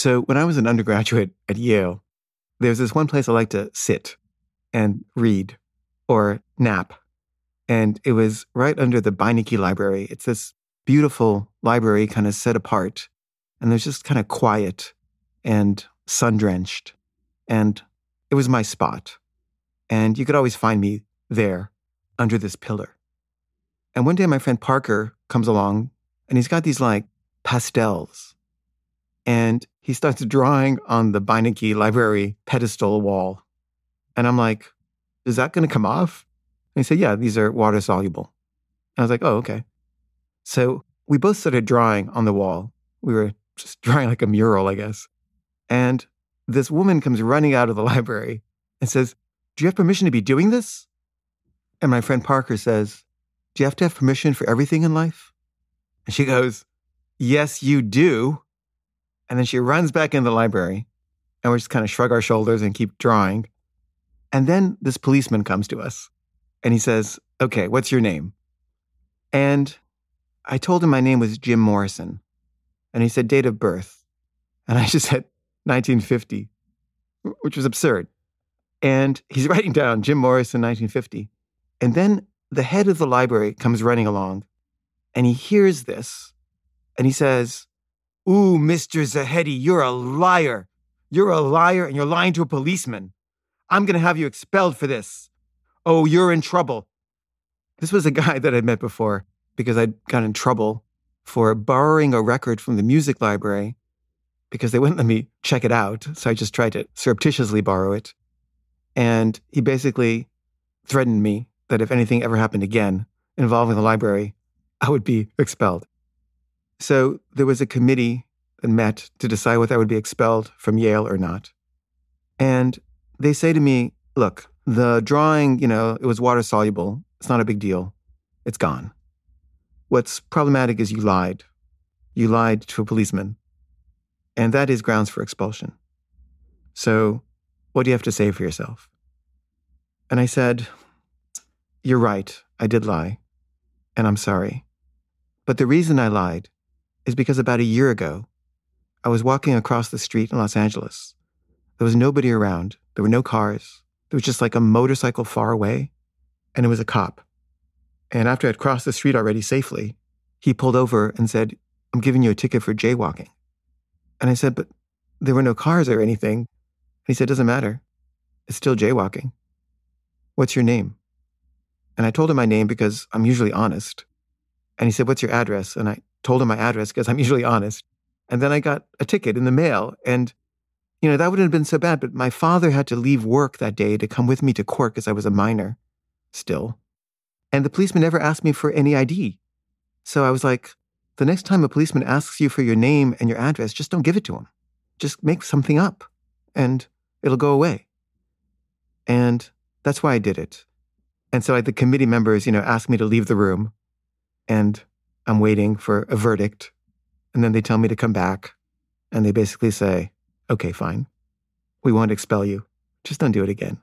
So when I was an undergraduate at Yale, there was this one place I liked to sit and read or nap. And it was right under the Beinecke Library. It's this beautiful library kind of set apart. And there's just kind of quiet and sun drenched. And it was my spot. And you could always find me there under this pillar. And one day my friend Parker comes along and he's got these like pastels. And he starts drawing on the Beinecke Library pedestal wall. And I'm like, is that going to come off? And he said, yeah, these are water soluble. I was like, oh, okay. So we both started drawing on the wall. We were just drawing like a mural, I guess. And this woman comes running out of the library and says, Do you have permission to be doing this? And my friend Parker says, Do you have to have permission for everything in life? And she goes, Yes, you do. And then she runs back in the library and we just kind of shrug our shoulders and keep drawing. And then this policeman comes to us and he says, Okay, what's your name? And I told him my name was Jim Morrison. And he said, Date of birth. And I just said, 1950, which was absurd. And he's writing down Jim Morrison, 1950. And then the head of the library comes running along and he hears this and he says, Ooh, Mr. Zahedi, you're a liar. You're a liar and you're lying to a policeman. I'm going to have you expelled for this. Oh, you're in trouble. This was a guy that I'd met before because I'd got in trouble for borrowing a record from the music library because they wouldn't let me check it out. So I just tried to surreptitiously borrow it. And he basically threatened me that if anything ever happened again involving the library, I would be expelled. So there was a committee that met to decide whether I would be expelled from Yale or not. And they say to me, look, the drawing, you know, it was water soluble. It's not a big deal. It's gone. What's problematic is you lied. You lied to a policeman. And that is grounds for expulsion. So, what do you have to say for yourself? And I said, You're right. I did lie. And I'm sorry. But the reason I lied is because about a year ago, I was walking across the street in Los Angeles. There was nobody around. There were no cars. There was just like a motorcycle far away, and it was a cop. And after I'd crossed the street already safely, he pulled over and said, I'm giving you a ticket for jaywalking. And I said, But there were no cars or anything. And he said, Doesn't matter. It's still jaywalking. What's your name? And I told him my name because I'm usually honest. And he said, What's your address? And I told him my address because I'm usually honest. And then I got a ticket in the mail. And, you know, that wouldn't have been so bad. But my father had to leave work that day to come with me to court because I was a minor still. And the policeman never asked me for any ID. So I was like, the next time a policeman asks you for your name and your address, just don't give it to him. Just make something up and it'll go away. And that's why I did it. And so like, the committee members, you know, asked me to leave the room and I'm waiting for a verdict. And then they tell me to come back and they basically say, okay, fine. We won't expel you. Just don't do it again.